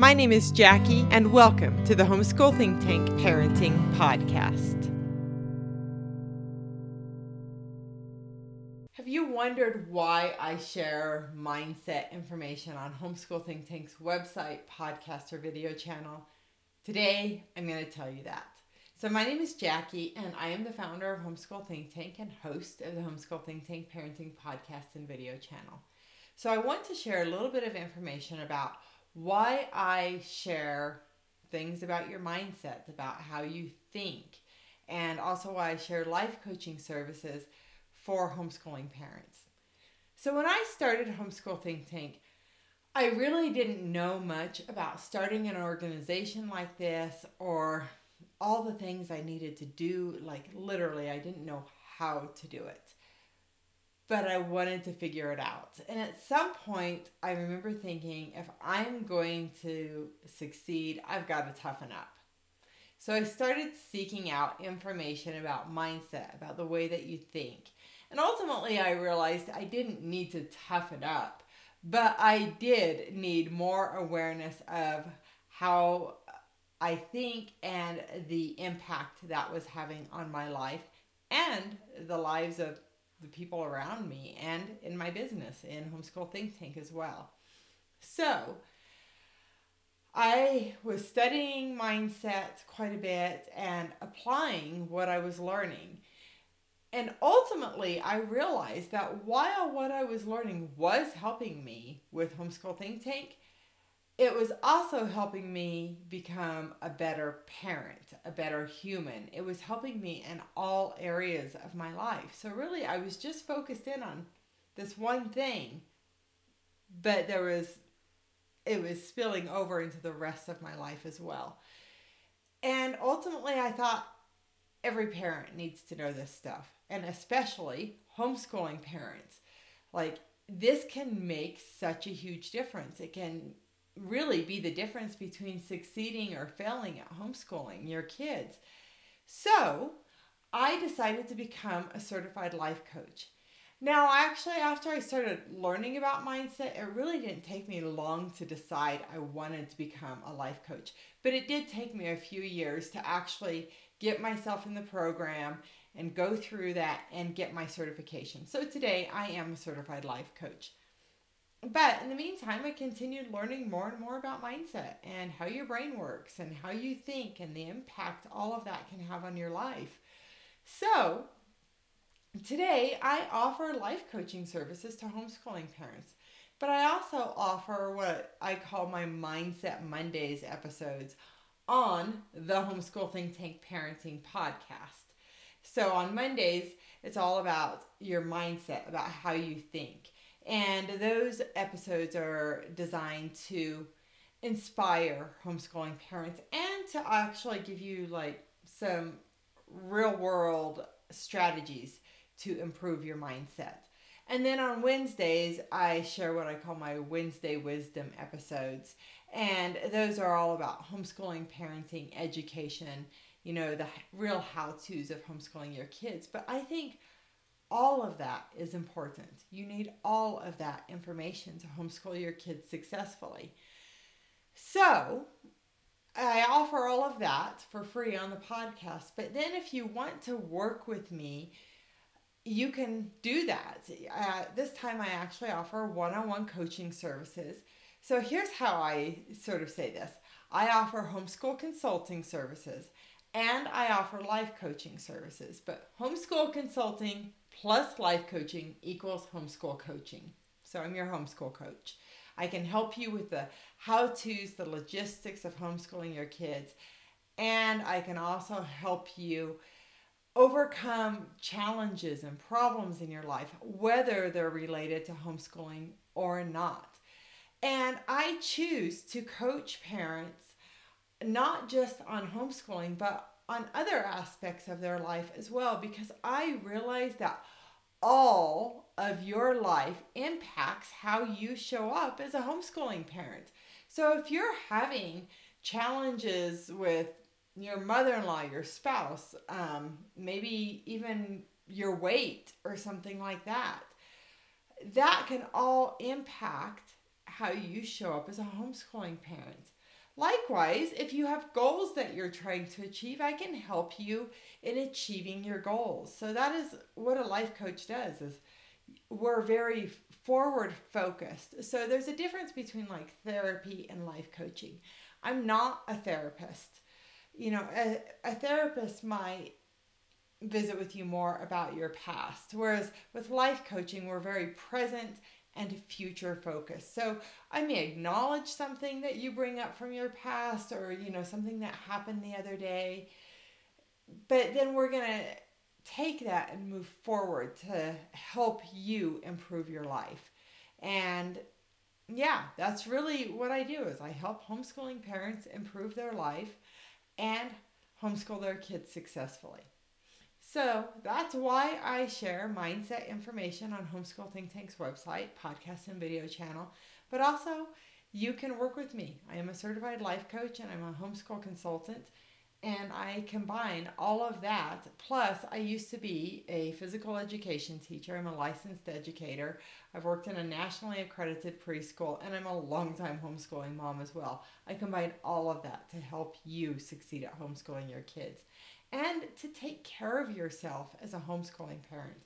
My name is Jackie, and welcome to the Homeschool Think Tank Parenting Podcast. Have you wondered why I share mindset information on Homeschool Think Tank's website, podcast, or video channel? Today, I'm going to tell you that. So, my name is Jackie, and I am the founder of Homeschool Think Tank and host of the Homeschool Think Tank Parenting Podcast and video channel. So, I want to share a little bit of information about why I share things about your mindset, about how you think, and also why I share life coaching services for homeschooling parents. So, when I started Homeschool Think Tank, I really didn't know much about starting an organization like this or all the things I needed to do. Like, literally, I didn't know how to do it but I wanted to figure it out. And at some point, I remember thinking, if I'm going to succeed, I've got to toughen up. So I started seeking out information about mindset, about the way that you think. And ultimately, I realized I didn't need to toughen up, but I did need more awareness of how I think and the impact that was having on my life and the lives of the people around me and in my business in Homeschool Think Tank as well. So, I was studying mindset quite a bit and applying what I was learning. And ultimately, I realized that while what I was learning was helping me with Homeschool Think Tank, it was also helping me become a better parent, a better human. It was helping me in all areas of my life. So, really, I was just focused in on this one thing, but there was, it was spilling over into the rest of my life as well. And ultimately, I thought every parent needs to know this stuff, and especially homeschooling parents. Like, this can make such a huge difference. It can really be the difference between succeeding or failing at homeschooling your kids. So, I decided to become a certified life coach. Now, actually, after I started learning about mindset, it really didn't take me long to decide I wanted to become a life coach. But it did take me a few years to actually get myself in the program and go through that and get my certification. So today, I am a certified life coach but in the meantime, I continued learning more and more about mindset and how your brain works and how you think and the impact all of that can have on your life. So, today I offer life coaching services to homeschooling parents, but I also offer what I call my Mindset Mondays episodes on the Homeschool Think Tank Parenting podcast. So, on Mondays, it's all about your mindset, about how you think. And those episodes are designed to inspire homeschooling parents and to actually give you like some real world strategies to improve your mindset. And then on Wednesdays, I share what I call my Wednesday Wisdom episodes. And those are all about homeschooling, parenting, education, you know, the real how to's of homeschooling your kids. But I think all of that is important. You need all of that information to homeschool your kids successfully. So, I offer all of that for free on the podcast. But then, if you want to work with me, you can do that. Uh, this time, I actually offer one on one coaching services. So, here's how I sort of say this I offer homeschool consulting services and I offer life coaching services. But homeschool consulting plus life coaching equals homeschool coaching. So I'm your homeschool coach. I can help you with the how to's, the logistics of homeschooling your kids, and I can also help you overcome challenges and problems in your life, whether they're related to homeschooling or not. And I choose to coach parents not just on homeschooling, but on other aspects of their life as well, because I realize that all of your life impacts how you show up as a homeschooling parent. So if you're having challenges with your mother in law, your spouse, um, maybe even your weight or something like that, that can all impact how you show up as a homeschooling parent. Likewise, if you have goals that you're trying to achieve, I can help you in achieving your goals. So that is what a life coach does is we're very forward focused. So there's a difference between like therapy and life coaching. I'm not a therapist. You know, a, a therapist might visit with you more about your past, whereas with life coaching, we're very present and future focus. So I may acknowledge something that you bring up from your past or, you know, something that happened the other day. But then we're going to take that and move forward to help you improve your life. And yeah, that's really what I do is I help homeschooling parents improve their life and homeschool their kids successfully. So that's why I share mindset information on Homeschool Think Tank's website, podcast, and video channel. But also, you can work with me. I am a certified life coach and I'm a homeschool consultant. And I combine all of that. Plus, I used to be a physical education teacher. I'm a licensed educator. I've worked in a nationally accredited preschool, and I'm a longtime homeschooling mom as well. I combine all of that to help you succeed at homeschooling your kids and to take care of yourself as a homeschooling parent.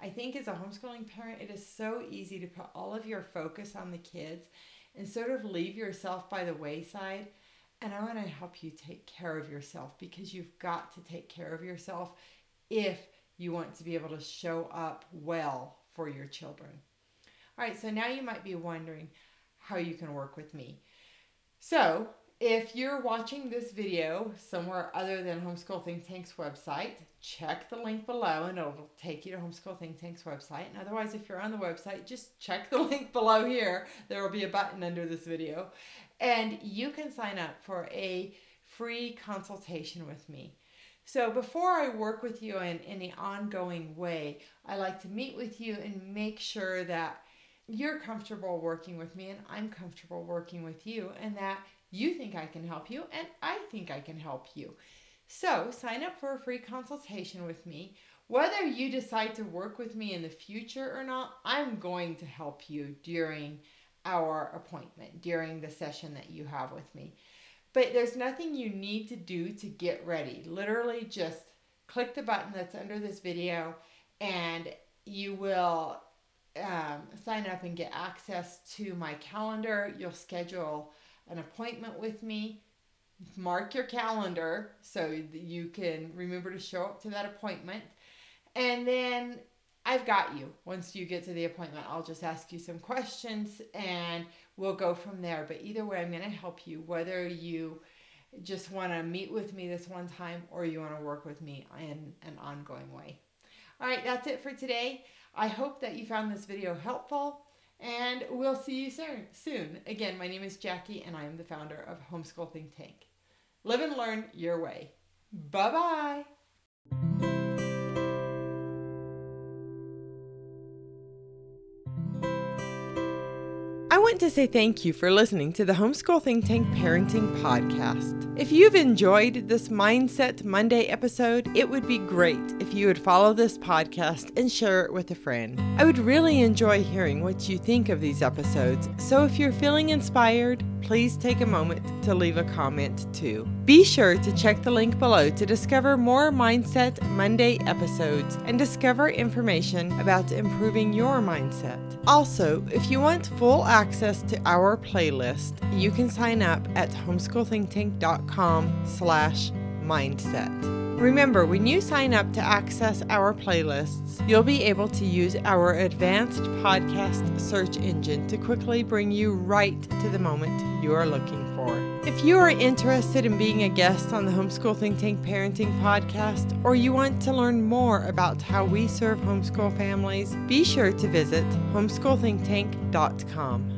I think as a homeschooling parent, it is so easy to put all of your focus on the kids and sort of leave yourself by the wayside. And I want to help you take care of yourself because you've got to take care of yourself if you want to be able to show up well for your children. All right, so now you might be wondering how you can work with me. So, if you're watching this video somewhere other than Homeschool Think Tank's website, check the link below and it'll take you to Homeschool Think Tank's website. And otherwise, if you're on the website, just check the link below here. There will be a button under this video. And you can sign up for a free consultation with me. So before I work with you in any ongoing way, I like to meet with you and make sure that you're comfortable working with me and I'm comfortable working with you and that you think I can help you, and I think I can help you. So, sign up for a free consultation with me. Whether you decide to work with me in the future or not, I'm going to help you during our appointment, during the session that you have with me. But there's nothing you need to do to get ready. Literally, just click the button that's under this video, and you will um, sign up and get access to my calendar. You'll schedule an appointment with me. Mark your calendar so you can remember to show up to that appointment. And then I've got you. Once you get to the appointment, I'll just ask you some questions and we'll go from there. But either way, I'm going to help you whether you just want to meet with me this one time or you want to work with me in an ongoing way. All right, that's it for today. I hope that you found this video helpful. And we'll see you soon. Again, my name is Jackie, and I am the founder of Homeschool Think Tank. Live and learn your way. Bye bye To say thank you for listening to the Homeschool Think Tank Parenting Podcast. If you've enjoyed this Mindset Monday episode, it would be great if you would follow this podcast and share it with a friend. I would really enjoy hearing what you think of these episodes, so if you're feeling inspired, please take a moment to leave a comment too. Be sure to check the link below to discover more Mindset Monday episodes and discover information about improving your mindset. Also, if you want full access to our playlist, you can sign up at homeschoolthinktank.com slash mindset. Remember, when you sign up to access our playlists, you'll be able to use our advanced podcast search engine to quickly bring you right to the moment you are looking for. If you are interested in being a guest on the Homeschool Think Tank Parenting Podcast, or you want to learn more about how we serve homeschool families, be sure to visit homeschoolthinktank.com.